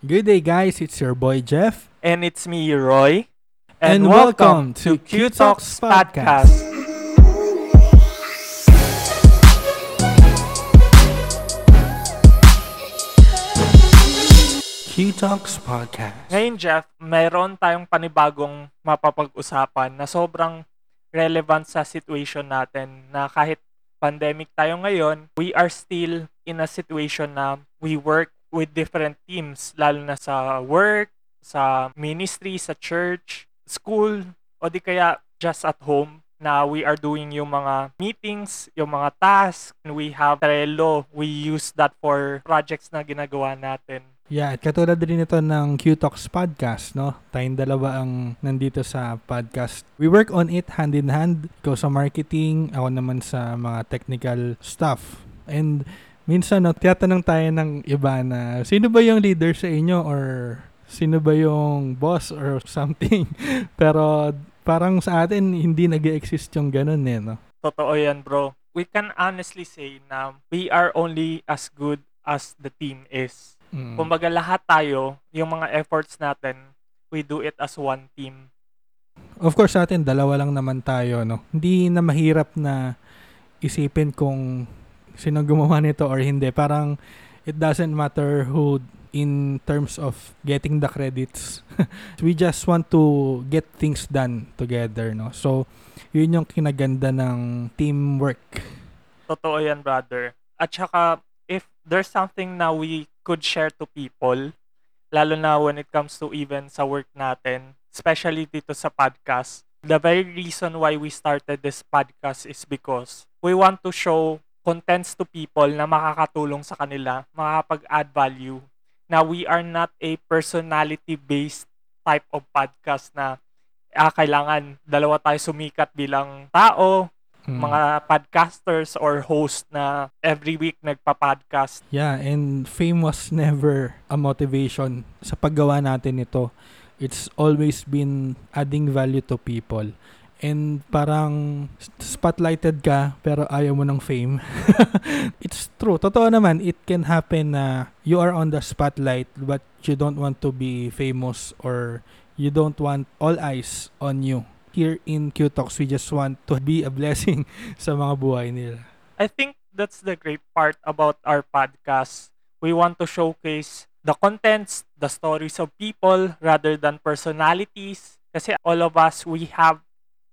Good day, guys. It's your boy Jeff. And it's me, Roy. And welcome to Q Talks Podcast. Q Talks Podcast. Ngayon, Jeff, mayroon tayong panibagong mapapag-usapan na sobrang relevant sa situation natin na kahit pandemic tayo ngayon, we are still in a situation na we work with different teams, lalo na sa work, sa ministry, sa church, school, o di kaya just at home na we are doing yung mga meetings, yung mga tasks. We have Trello. We use that for projects na ginagawa natin. Yeah, at katulad din ito ng Q Talks podcast, no? Tayong dalawa ang nandito sa podcast. We work on it hand in hand. Ikaw sa marketing, ako naman sa mga technical stuff. And minsan, no, tiyatanong tayo ng iba na, sino ba yung leader sa inyo or sino ba yung boss or something. Pero parang sa atin, hindi nag exist yung ganun eh, no? Totoo yan, bro. We can honestly say na we are only as good as the team is. Mm. Kumbaga lahat tayo, yung mga efforts natin, we do it as one team. Of course, sa atin, dalawa lang naman tayo, no? Hindi na mahirap na isipin kung sino gumawa nito or hindi. Parang it doesn't matter who in terms of getting the credits. we just want to get things done together, no? So, yun yung kinaganda ng teamwork. Totoo yan, brother. At saka, if there's something na we could share to people, lalo na when it comes to even sa work natin, especially dito sa podcast, the very reason why we started this podcast is because we want to show contents to people na makakatulong sa kanila, makakapag-add value, na we are not a personality-based type of podcast na ah, kailangan dalawa tayo sumikat bilang tao, Mm. mga podcasters or host na every week nagpa-podcast. Yeah, and fame was never a motivation sa paggawa natin ito. It's always been adding value to people. And parang spotlighted ka pero ayaw mo ng fame. It's true. Totoo naman, it can happen na you are on the spotlight but you don't want to be famous or you don't want all eyes on you. Here in Q Talks, we just want to be a blessing sa mga buhay nila. I think that's the great part about our podcast. We want to showcase the contents, the stories of people rather than personalities. Kasi all of us, we have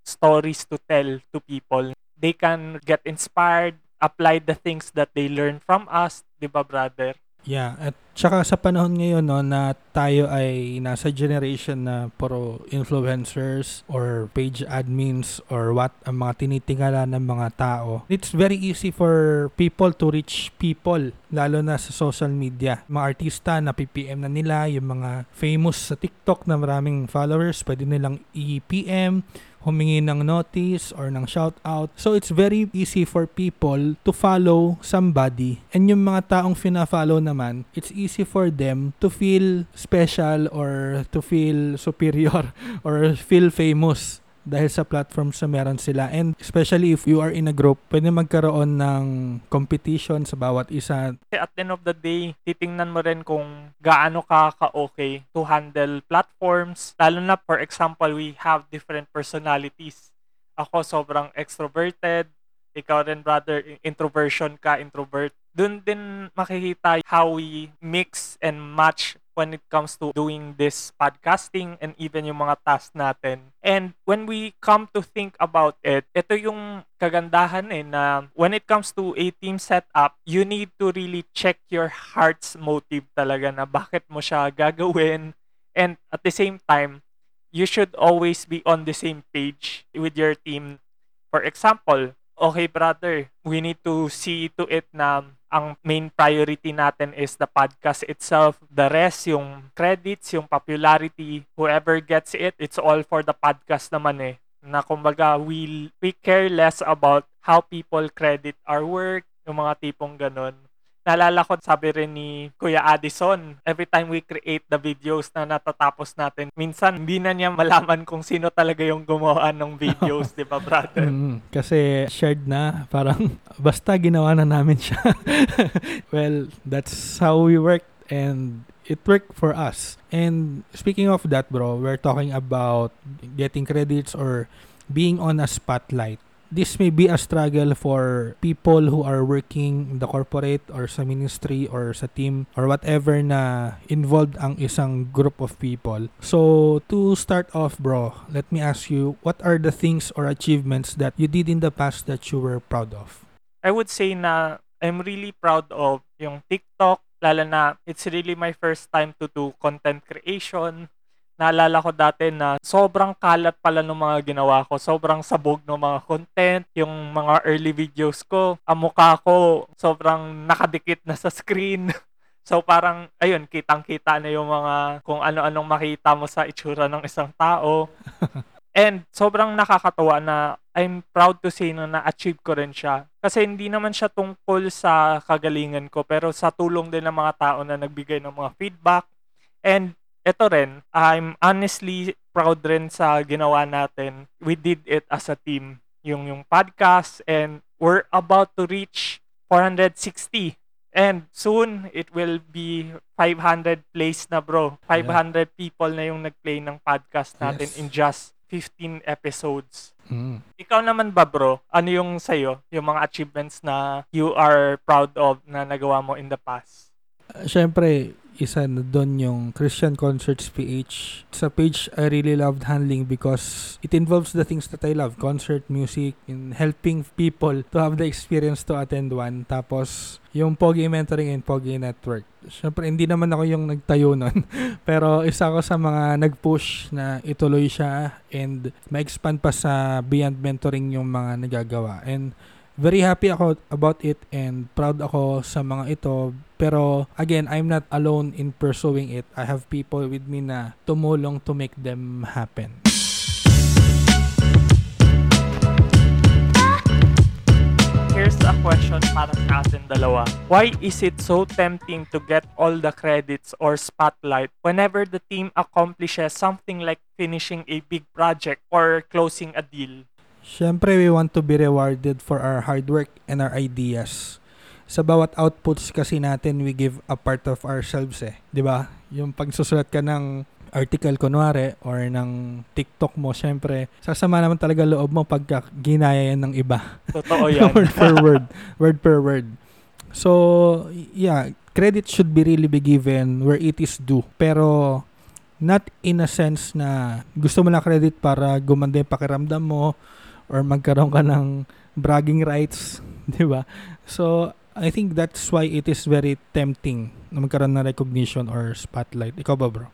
stories to tell to people. They can get inspired, apply the things that they learn from us, 'di ba, brother? Yeah, at saka sa panahon ngayon no na tayo ay nasa generation na puro influencers or page admins or what ang mga tinitingala ng mga tao. It's very easy for people to reach people lalo na sa social media. Mga artista na PPM na nila, yung mga famous sa TikTok na maraming followers, pwede nilang i-PM humingi ng notice or ng shout out. So it's very easy for people to follow somebody. And yung mga taong fina-follow naman, it's easy for them to feel special or to feel superior or feel famous dahil sa platforms na meron sila. And especially if you are in a group, pwede magkaroon ng competition sa bawat isa. At the end of the day, titingnan mo rin kung gaano ka ka-okay to handle platforms. Lalo na, for example, we have different personalities. Ako sobrang extroverted. Ikaw rin, brother, introversion ka, introvert. Doon din makikita how we mix and match when it comes to doing this podcasting and even yung mga tasks natin. And when we come to think about it, ito yung kagandahan eh na when it comes to a team setup, you need to really check your heart's motive talaga na bakit mo siya gagawin. And at the same time, you should always be on the same page with your team. For example, okay brother, we need to see to it na ang main priority natin is the podcast itself. The rest, yung credits, yung popularity, whoever gets it, it's all for the podcast naman eh. Na kumbaga, we, we care less about how people credit our work, yung mga tipong ganun. Naalala ko, sabi rin ni Kuya Addison, every time we create the videos na natatapos natin, minsan hindi na niya malaman kung sino talaga yung gumawa ng videos, di ba, brother? Mm, kasi shared na, parang basta ginawa na namin siya. well, that's how we work and it worked for us. And speaking of that, bro, we're talking about getting credits or being on a spotlight. This may be a struggle for people who are working in the corporate or sa ministry or sa team or whatever na involved ang isang group of people. So, to start off, bro, let me ask you, what are the things or achievements that you did in the past that you were proud of? I would say na I'm really proud of yung TikTok, lalo na it's really my first time to do content creation. Naalala ko dati na sobrang kalat pala ng mga ginawa ko. Sobrang sabog ng mga content. Yung mga early videos ko, ang mukha ko sobrang nakadikit na sa screen. So parang, ayun, kitang-kita na yung mga kung ano-anong makita mo sa itsura ng isang tao. And sobrang nakakatawa na I'm proud to say na na-achieve ko rin siya. Kasi hindi naman siya tungkol sa kagalingan ko, pero sa tulong din ng mga tao na nagbigay ng mga feedback. And ito rin, I'm honestly proud rin sa ginawa natin. We did it as a team. Yung, yung podcast and we're about to reach 460. And soon, it will be 500 plays na bro. 500 people na yung nag-play ng podcast natin Yes. in just 15 episodes. Mm. Ikaw naman ba bro? Ano yung sa'yo? Yung mga achievements na you are proud of na nagawa mo in the past? Siyempre, isa na doon yung Christian Concerts PH. Sa page, I really loved handling because it involves the things that I love. Concert, music, and helping people to have the experience to attend one. Tapos, yung Pogi Mentoring and Pogi Network. Siyempre, hindi naman ako yung nagtayo nun. Pero isa ako sa mga nag-push na ituloy siya and ma-expand pa sa Beyond Mentoring yung mga nagagawa. And very happy ako about it and proud ako sa mga ito. Pero again, I'm not alone in pursuing it. I have people with me na tumulong to make them happen. Here's a question para sa atin dalawa. Why is it so tempting to get all the credits or spotlight whenever the team accomplishes something like finishing a big project or closing a deal? Siyempre, we want to be rewarded for our hard work and our ideas. Sa bawat outputs kasi natin, we give a part of ourselves eh. 'Di ba? Yung pagsusulat ka ng article kunwari or ng TikTok mo, syempre, sasama naman talaga loob mo pagka ginaya yan ng iba. Totoo yan. word per word. Word per word. So, yeah, credit should be really be given where it is due. Pero, not in a sense na gusto mo na credit para gumanda yung pakiramdam mo or magkaroon ka ng bragging rights, di ba? So, I think that's why it is very tempting na magkaroon ng recognition or spotlight. Ikaw ba, bro?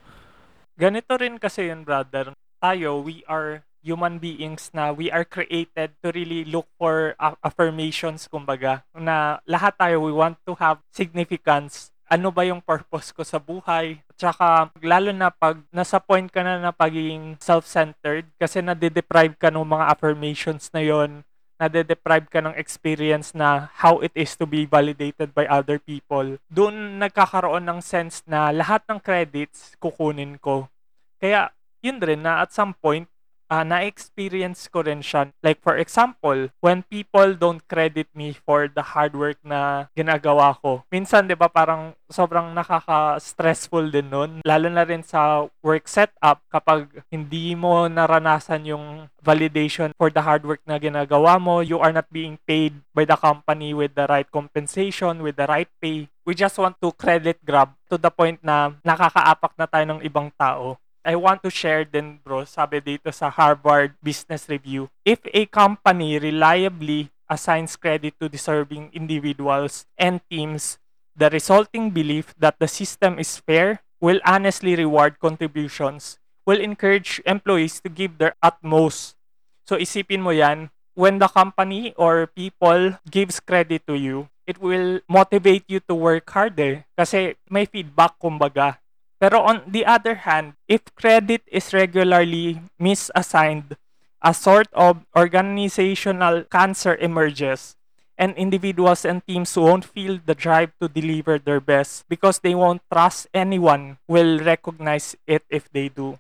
Ganito rin kasi yun, brother. Tayo, we are human beings na we are created to really look for affirmations, kumbaga. Na lahat tayo, we want to have significance. Ano ba yung purpose ko sa buhay? At saka, lalo na pag nasa point ka na na pagiging self-centered kasi nade-deprive ka ng mga affirmations na yon nade-deprive ka ng experience na how it is to be validated by other people. Doon nagkakaroon ng sense na lahat ng credits kukunin ko. Kaya, yun rin na at some point, ah, na-experience ko rin siya. Like for example, when people don't credit me for the hard work na ginagawa ko. Minsan, di ba, parang sobrang nakaka-stressful din nun. Lalo na rin sa work setup kapag hindi mo naranasan yung validation for the hard work na ginagawa mo. You are not being paid by the company with the right compensation, with the right pay. We just want to credit grab to the point na nakakaapak na tayo ng ibang tao. I want to share din bro, sabi dito sa Harvard Business Review. If a company reliably assigns credit to deserving individuals and teams, the resulting belief that the system is fair will honestly reward contributions, will encourage employees to give their utmost. So isipin mo yan, when the company or people gives credit to you, it will motivate you to work harder kasi may feedback kumbaga. Pero on the other hand, if credit is regularly misassigned, a sort of organizational cancer emerges and individuals and teams won't feel the drive to deliver their best because they won't trust anyone will recognize it if they do.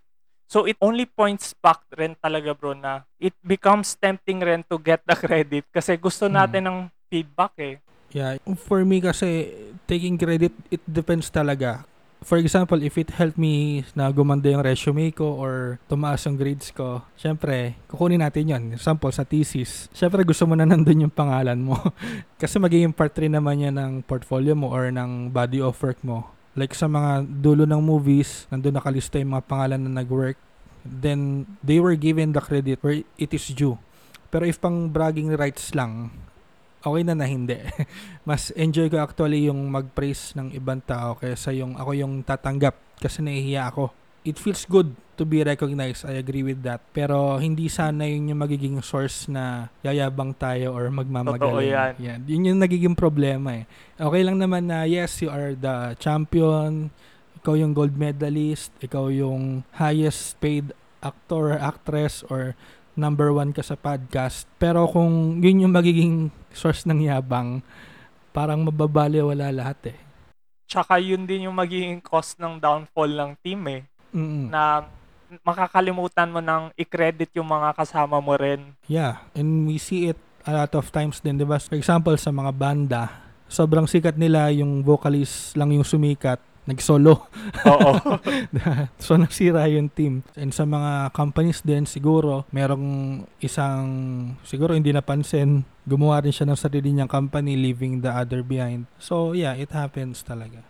So it only points back rin talaga bro na it becomes tempting rin to get the credit kasi gusto natin ng feedback eh. Yeah, for me kasi taking credit it depends talaga For example, if it helped me na gumanda yung resume ko or tumaas yung grades ko, syempre, kukunin natin yon Example, sa thesis. Syempre, gusto mo na nandun yung pangalan mo. Kasi magiging part rin naman yan ng portfolio mo or ng body of work mo. Like sa mga dulo ng movies, nandun nakalista yung mga pangalan na nag-work. Then, they were given the credit where it is due. Pero if pang bragging rights lang, okay na na hindi. Mas enjoy ko actually yung mag-praise ng ibang tao kaysa yung ako yung tatanggap kasi nahihiya ako. It feels good to be recognized. I agree with that. Pero hindi sana yun yung magiging source na yayabang tayo or Totoo magmamagaling. yan. Yan. Yun yung nagiging problema eh. Okay lang naman na yes, you are the champion, ikaw yung gold medalist, ikaw yung highest paid actor or actress or number one ka sa podcast. Pero kung yun yung magiging source ng yabang, parang mababali wala lahat eh. Tsaka yun din yung magiging cause ng downfall ng team eh. Mm-mm. Na makakalimutan mo ng i-credit yung mga kasama mo rin. Yeah, and we see it a lot of times din, di ba? For example, sa mga banda, sobrang sikat nila, yung vocalist lang yung sumikat, nag-solo. Oo. so, nasira yung team. And sa mga companies din, siguro, merong isang, siguro hindi napansin, gumawa rin siya ng sarili niyang company, leaving the other behind. So, yeah, it happens talaga.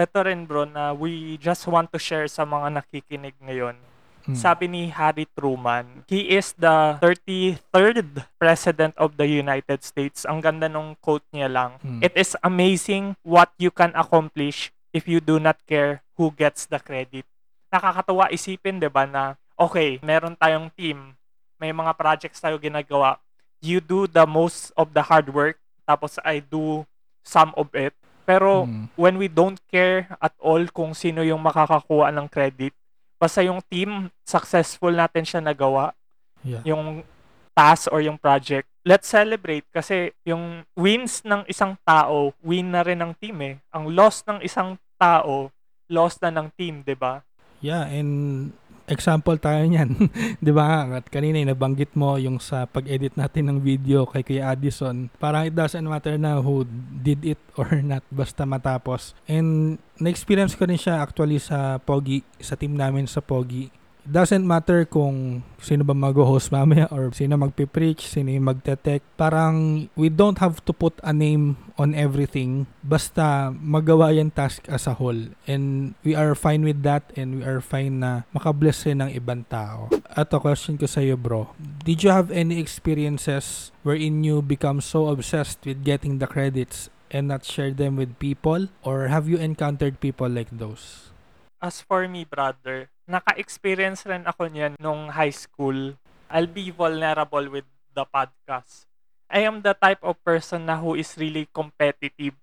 Ito rin bro na we just want to share sa mga nakikinig ngayon. Mm. Sabi ni Harry Truman, he is the 33rd President of the United States. Ang ganda nung quote niya lang. Mm. It is amazing what you can accomplish if you do not care who gets the credit. Nakakatawa isipin, 'di ba, na okay, meron tayong team, may mga projects tayo ginagawa. You do the most of the hard work, tapos I do some of it. Pero Mm. when we don't care at all kung sino yung makakakuha ng credit, basta yung team, successful natin siya nagawa, Yeah. yung task or yung project, let's celebrate kasi yung wins ng isang tao, win na rin ng team eh. Ang loss ng isang tao, loss na ng team, 'di ba? Yeah, and example tayo niyan. 'Di ba? At kanina yung nabanggit mo yung sa pag-edit natin ng video kay Kuya Addison. Parang it doesn't matter na who did it or not basta matapos. And na-experience ko rin siya actually sa Pogi, sa team namin sa Pogi. Doesn't matter kung sino ba mag-host mamaya or sino magpipreach, sino yung magte-tech. Parang we don't have to put a name on everything. Basta magawa yung task as a whole. And we are fine with that and we are fine na makabless rin ng ibang tao. At a question ko sa iyo bro, did you have any experiences wherein you become so obsessed with getting the credits and not share them with people? Or have you encountered people like those? As for me, brother, naka-experience rin ako niyan nung high school. I'll be vulnerable with the podcast. I am the type of person na who is really competitive.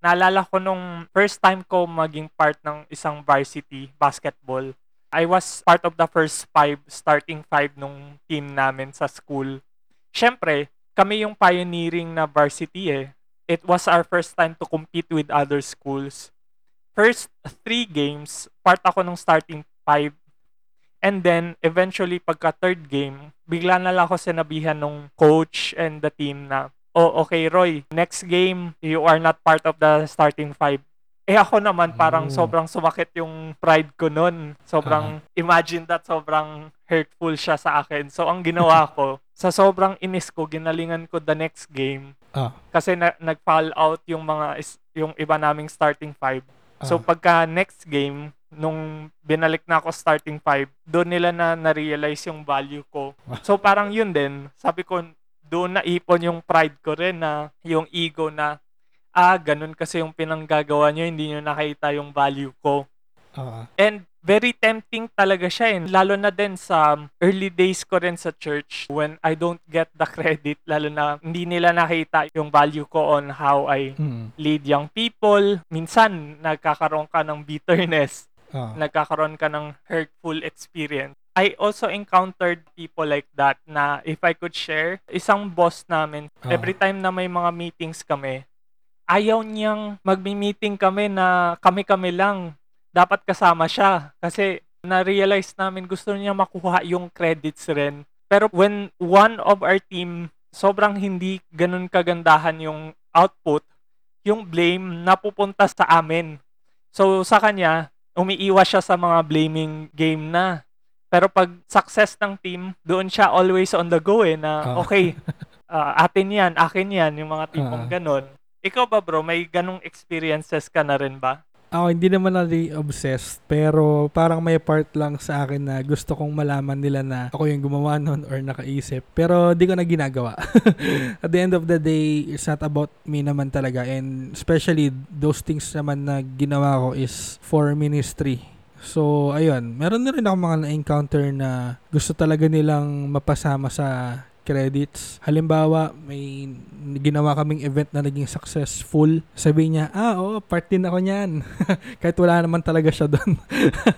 Naalala ko nung first time ko maging part ng isang varsity basketball. I was part of the first five, starting five nung team namin sa school. Siyempre, kami yung pioneering na varsity eh. It was our first time to compete with other schools first three games, part ako ng starting five. And then, eventually, pagka third game, bigla na lang ako sinabihan ng coach and the team na, oh, okay, Roy, next game, you are not part of the starting five. Eh ako naman, parang Oh. sobrang sumakit yung pride ko nun. Sobrang, imagine that, sobrang hurtful siya sa akin. So, ang ginawa ko, sa sobrang inis ko, ginalingan ko the next game. Ah. Kasi na, nag-fall out yung mga, is- yung iba naming starting five. So Ah. pagka next game, nung binalik na ako starting five, doon nila na na-realize yung value ko. So parang yun din, sabi ko, doon naipon yung pride ko rin na, yung ego na, ah, ganun kasi yung pinanggagawa nyo, hindi nyo nakita yung value ko. Ah. And very tempting talaga siya eh. Lalo na din sa early days ko rin sa church when I don't get the credit, lalo na hindi nila nakita yung value ko on how I Mm. lead young people. Minsan, nagkakaroon ka ng bitterness. Ah. Nagkakaroon ka ng hurtful experience. I also encountered people like that na if I could share, isang boss namin, Ah. every time na may mga meetings kami, ayaw niyang magmi-meeting kami na kami-kami lang. Dapat kasama siya. Kasi na-realize namin gusto niya makuha yung credits rin. Pero when one of our team, sobrang hindi ganun kagandahan yung output, yung blame napupunta sa amin. So sa kanya, umiiwas siya sa mga blaming game na. Pero pag success ng team, doon siya always on the go eh na Oo. okay, ah, atin yan, akin yan, yung mga tipong Oo. ganon. Ikaw ba bro, may ganong experiences ka na rin ba? Ako, hindi naman na obsessed, pero parang may part lang sa akin na gusto kong malaman nila na ako yung gumawa nun or nakaisip. Pero di ko na ginagawa. At the end of the day, it's not about me naman talaga. And especially, those things naman na ginawa ko is for ministry. So, ayun. Meron na rin ako mga na-encounter na gusto talaga nilang mapasama sa credits. Halimbawa, may ginawa kaming event na naging successful. Sabi niya, ah, oo, part din ako niyan. Kahit wala naman talaga siya doon.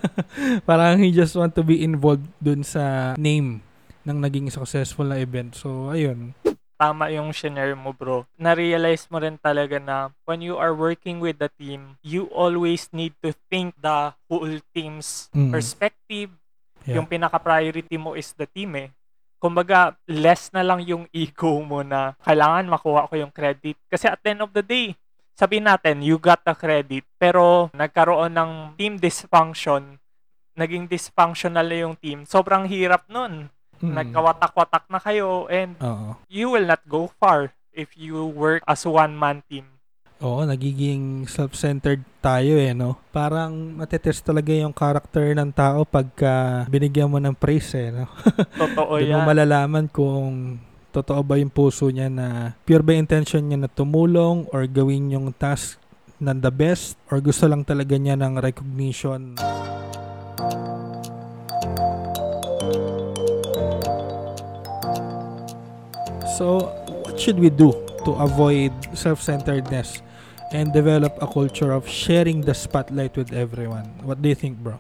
Parang he just want to be involved dun sa name ng naging successful na event. So, ayun. Tama yung shinare mo bro. Na-realize mo rin talaga na when you are working with the team, you always need to think the whole team's Mm. perspective. Yeah. Yung pinaka-priority mo is the team eh. Kumbaga, less na lang yung ego mo na kailangan makuha ko yung credit. Kasi at the end of the day, sabihin natin, you got the credit, pero nagkaroon ng team dysfunction, naging dysfunctional na yung team, sobrang hirap nun. Mm. Nagkawatak-watak na kayo and Oo. you will not go far if you work as one-man team. Oo, nagiging self-centered tayo eh, no? Parang matetest talaga yung character ng tao pagka binigyan mo ng praise eh, no? Totoo Doon mo yan. malalaman kung totoo ba yung puso niya na pure ba intention niya na tumulong or gawin yung task ng the best or gusto lang talaga niya ng recognition. So, what should we do to avoid self-centeredness and develop a culture of sharing the spotlight with everyone? What do you think, bro?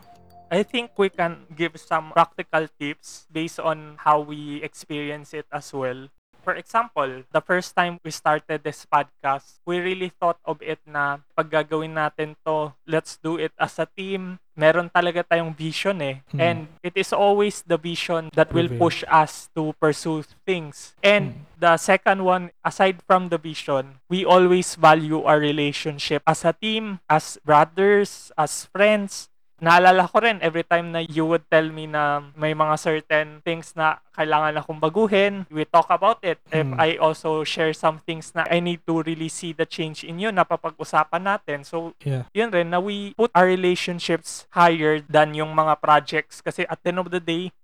I think we can give some practical tips based on how we experience it as well. For example, the first time we started this podcast, we really thought of it na pag gagawin natin to, let's do it as a team. Meron talaga tayong vision eh. Hmm. And it is always the vision that will push us to pursue things. And the second one, aside from the vision, we always value our relationship as a team, as brothers, as friends. Naalala ko rin every time na you would tell me na may mga certain things na kailangan akong baguhin, we talk about it. If Mm. I also share some things na I need to really see the change in you, napapag-usapan natin. So, Yeah. yun rin na we put our relationships higher than yung mga projects kasi at the end of the day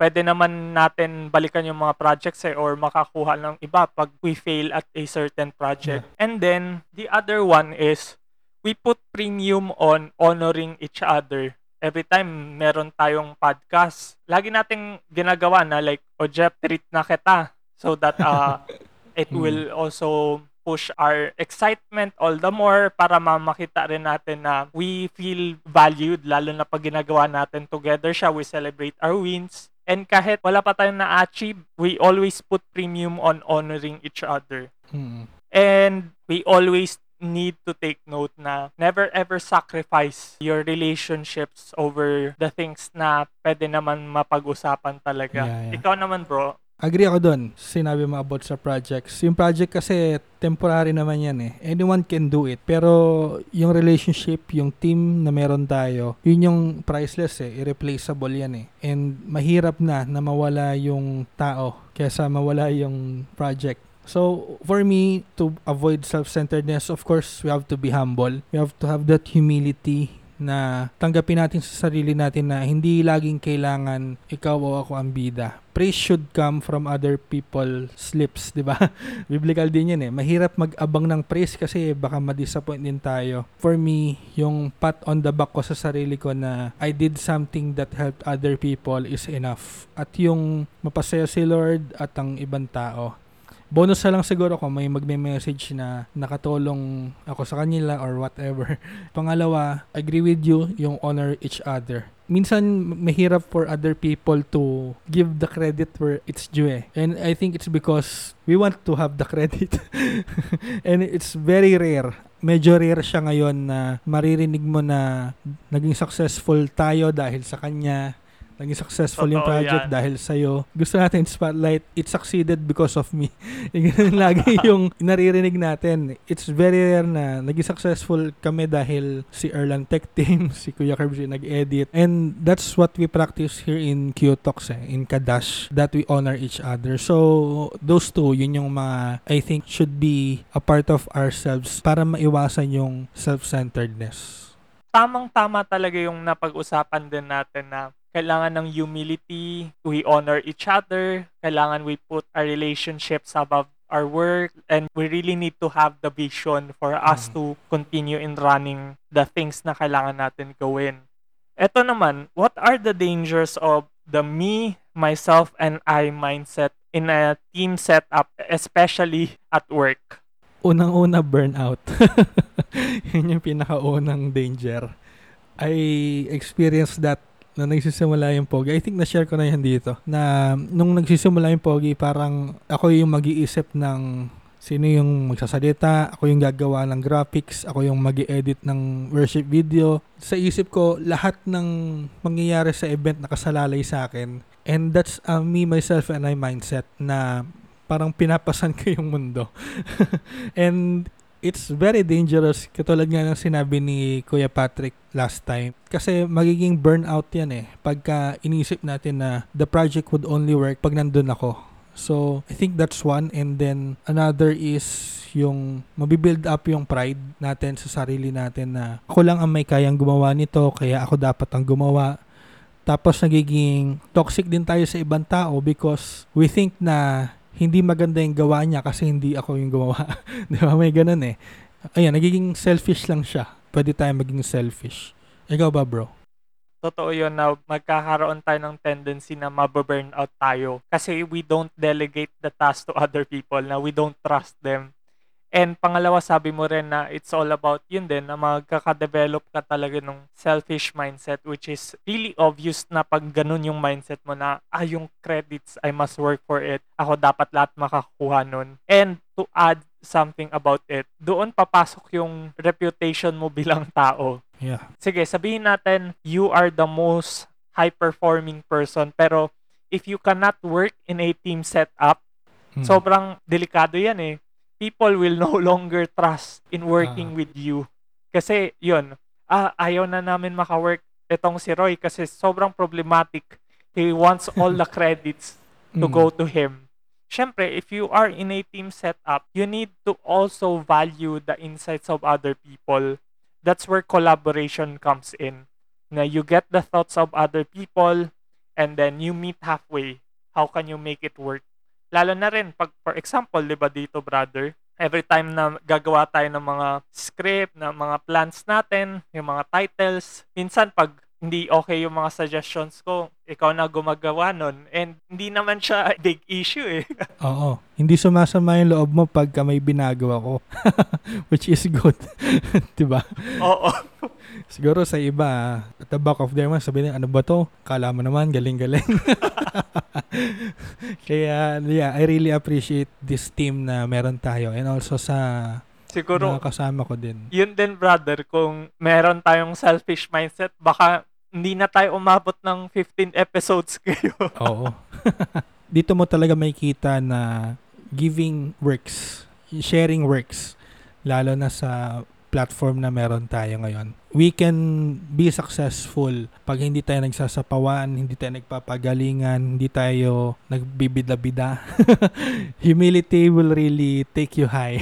pwede naman natin balikan yung mga projects eh, or makakuha ng iba pag we fail at a certain project. And then the other one is we put premium on honoring each other. Every time meron tayong podcast, lagi nating ginagawa na like, o Jeff, treat na kita so that uh, it Hmm. will also push our excitement all the more para mamakita rin natin na we feel valued lalo na pag ginagawa natin together siya we celebrate our wins and kahit wala pa tayong na-achieve we always put premium on honoring each other Mm. and we always need to take note na never ever sacrifice your relationships over the things na pwede naman mapag-usapan talaga. Yeah, yeah. Ikaw naman bro, Agree ako doon. Sinabi mo about sa projects. Yung project kasi temporary naman yan eh. Anyone can do it. Pero yung relationship, yung team na meron tayo, yun yung priceless eh. Irreplaceable yan eh. And mahirap na na mawala yung tao kesa mawala yung project. So, for me, to avoid self-centeredness, of course, we have to be humble. We have to have that humility na tanggapin natin sa sarili natin na hindi laging kailangan ikaw o ako ang bida. Praise should come from other people's lips, di ba? Biblical din yun eh. Mahirap mag-abang ng praise kasi baka ma-disappoint din tayo. For me, yung pat on the back ko sa sarili ko na I did something that helped other people is enough. At yung mapasaya si Lord at ang ibang tao. Bonus na lang siguro kung may magme-message na nakatulong ako sa kanila or whatever. Pangalawa, agree with you yung honor each other. Minsan mahirap for other people to give the credit where it's due eh. And I think it's because we want to have the credit. And it's very rare. Medyo rare siya ngayon na maririnig mo na naging successful tayo dahil sa kanya Naging successful yung Totoo project yan. dahil sa'yo. Gusto natin spotlight, it succeeded because of me. Yung ganun lagi yung naririnig natin. It's very rare na naging successful kami dahil si Erlan Tech Team, si Kuya Kerbs yung nag-edit. And that's what we practice here in Q Talks, eh, in Kadash, that we honor each other. So, those two, yun yung mga, I think, should be a part of ourselves para maiwasan yung self-centeredness. tamang-tama talaga yung napag-usapan din natin na kailangan ng humility, we honor each other, kailangan we put our relationships above our work, and we really need to have the vision for us Mm. to continue in running the things na kailangan natin gawin. Ito naman, what are the dangers of the me, myself, and I mindset in a team setup, especially at work? unang-una burnout. Yun yung pinakaunang danger. I experienced that na nagsisimula yung Pogi. I think na-share ko na yan dito. Na nung nagsisimula yung Pogi, parang ako yung mag-iisip ng sino yung magsasalita, ako yung gagawa ng graphics, ako yung mag edit ng worship video. Sa isip ko, lahat ng mangyayari sa event nakasalalay sa akin. And that's uh, me, myself, and I mindset na parang pinapasan ko yung mundo. And it's very dangerous katulad nga ng sinabi ni Kuya Patrick last time. Kasi magiging burnout yan eh pagka inisip natin na the project would only work pag nandun ako. So I think that's one. And then another is yung mabibuild up yung pride natin sa sarili natin na ako lang ang may kayang gumawa nito kaya ako dapat ang gumawa. Tapos nagiging toxic din tayo sa ibang tao because we think na hindi maganda yung gawa niya kasi hindi ako yung gumawa. Di ba? May ganun eh. Ayan, nagiging selfish lang siya. Pwede tayo maging selfish. Ikaw ba, bro? totoo yun na magkakaroon tayo ng tendency na mababurnout tayo kasi we don't delegate the task to other people na we don't trust them. And pangalawa, sabi mo rin na it's all about yun din na magkakadevelop ka talaga ng selfish mindset which is really obvious na pag ganun yung mindset mo na ah, yung credits, I must work for it. Ako dapat lahat makakuha nun. And to add something about it, doon papasok yung reputation mo bilang tao Yeah. sige, sabihin natin, you are the most high-performing person, pero if you cannot work in a team setup, Mm. sobrang delikado yan eh. People will no longer trust in working Ah. with you. Kasi, yun, ah, ayaw na namin makawork itong si Roy kasi sobrang problematic. He wants all the credits to Mm. go to him. Siyempre, if you are in a team setup, you need to also value the insights of other people. That's where collaboration comes in. Na you get the thoughts of other people and then you meet halfway. How can you make it work? Lalo na rin, pag, for example, di ba dito, brother, every time na gagawa tayo ng mga script, ng mga plans natin, yung mga titles, minsan pag hindi okay yung mga suggestions ko, ikaw na gumagawa nun. And hindi naman siya big issue eh. Oo. Hindi sumasama yung loob mo pagka may binagawa ko. Which is good. diba? Oo. Siguro sa iba, at the back of their mind, sabi nila, ano ba to? Kala mo naman, galing-galing. Kaya, yeah, I really appreciate this team na meron tayo. And also sa Siguro, mga kasama ko din. yun din brother, kung meron tayong selfish mindset, baka hindi na tayo umabot ng 15 episodes kayo. Oo. Dito mo talaga makikita na giving works, sharing works, lalo na sa platform na meron tayo ngayon. We can be successful pag hindi tayo nagsasapawan, hindi tayo nagpapagalingan, hindi tayo nagbibida-bida. Humility will really take you high.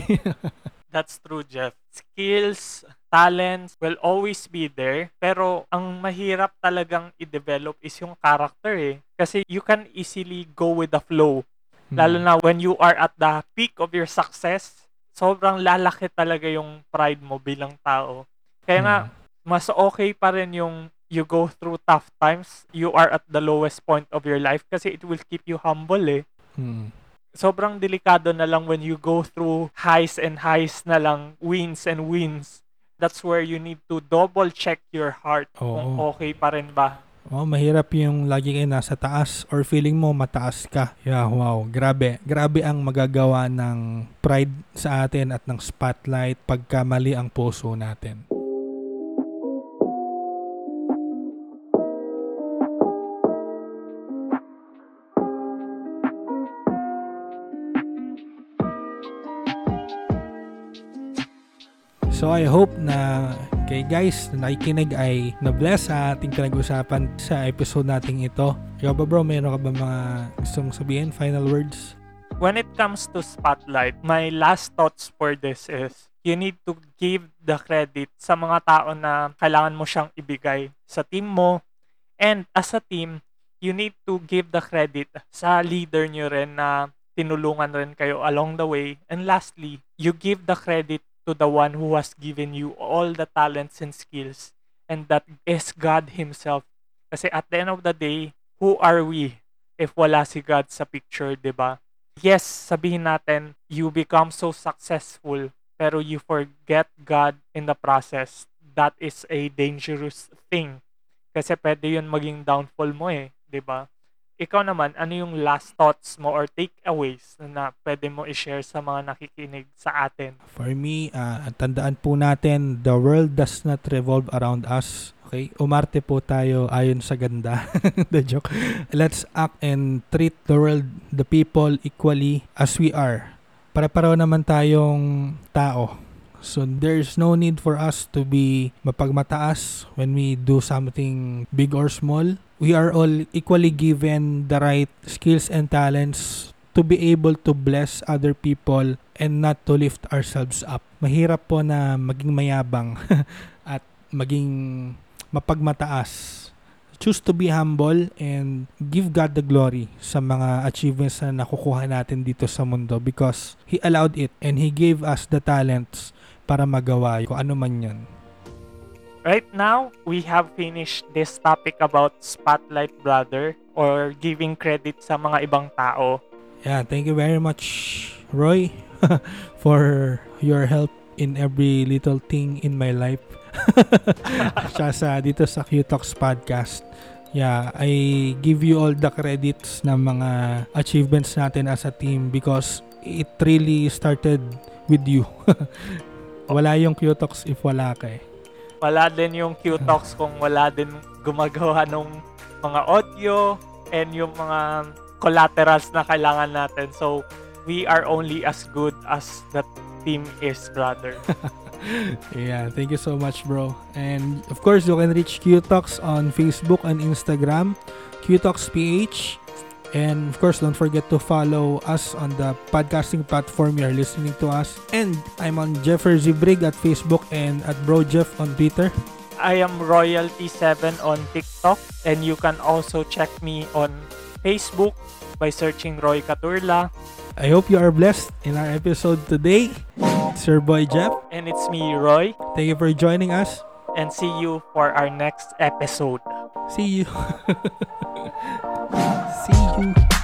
That's true, Jeff. Skills, talents will always be there. Pero ang mahirap talagang i-develop is yung character eh. Kasi you can easily go with the flow. Lalo na when you are at the peak of your success, sobrang lalaki talaga yung pride mo bilang tao. Kaya nga, mas okay pa rin yung you go through tough times, you are at the lowest point of your life kasi it will keep you humble eh. Mm. Sobrang delikado na lang when you go through highs and highs na lang, wins and wins. That's where you need to double check your heart kung Oo. okay pa rin ba. Oh, mahirap yung lagi kayo nasa taas or feeling mo mataas ka. Yeah, wow. Grabe. Grabe ang magagawa ng pride sa atin at ng spotlight pagka mali ang puso natin. So I hope na kay guys na nakikinig ay na-bless sa ating pinag-usapan sa episode nating ito. Ikaw ba bro, mayroon ka ba mga gustong sabihin? Final words? When it comes to spotlight, my last thoughts for this is you need to give the credit sa mga tao na kailangan mo siyang ibigay sa team mo. And as a team, you need to give the credit sa leader nyo rin na tinulungan rin kayo along the way. And lastly, you give the credit to the one who has given you all the talents and skills. And that is God Himself. Kasi at the end of the day, who are we if wala si God sa picture, 'di ba? Yes, sabihin natin, you become so successful, pero you forget God in the process. That is a dangerous thing. Kasi pwede yun maging downfall mo eh, 'di ba? Ikaw naman, ano yung last thoughts mo or takeaways na pwede mo i-share sa mga nakikinig sa atin? For me, ah, tandaan po natin, the world does not revolve around us. Okay? Umarte po tayo ayon sa ganda. the joke. Let's act and treat the world, the people equally as we are. Pare-pareho naman tayong tao. So there's no need for us to be mapagmataas when we do something big or small. We are all equally given the right skills and talents to be able to bless other people and not to lift ourselves up. Mahirap po na maging mayabang at maging mapagmataas. Choose to be humble and give God the glory sa mga achievements na nakukuha natin dito sa mundo because He allowed it and He gave us the talents para magawa kung ano man yan. Right now, we have finished this topic about Spotlight Brother or giving credit sa mga ibang tao. Yeah, thank you very much, Roy, for your help in every little thing in my life. Siya sa dito sa Q Talks podcast. Yeah, I give you all the credits ng mga achievements natin as a team because it really started with you. wala yung Q Talks if wala ka eh. Wala din yung Q-Talks kung wala din gumagawa ng mga audio and yung mga collaterals na kailangan natin. So, we are only as good as the team is, brother. yeah, thank you so much, bro. And of course, you can reach Q Talks on Facebook and Instagram, Q Talks PH. And of course, don't forget to follow us on the podcasting platform you're listening to us. And I'm on Jeffer Zibrig at Facebook and at Bro Jeff on Twitter. I am Royalty7 on TikTok and you can also check me on Facebook by searching Roy Caturla. I hope you are blessed in our episode today. It's your boy Jeff. And it's me, Roy. Thank you for joining us. And see you for our next episode. See you. See you.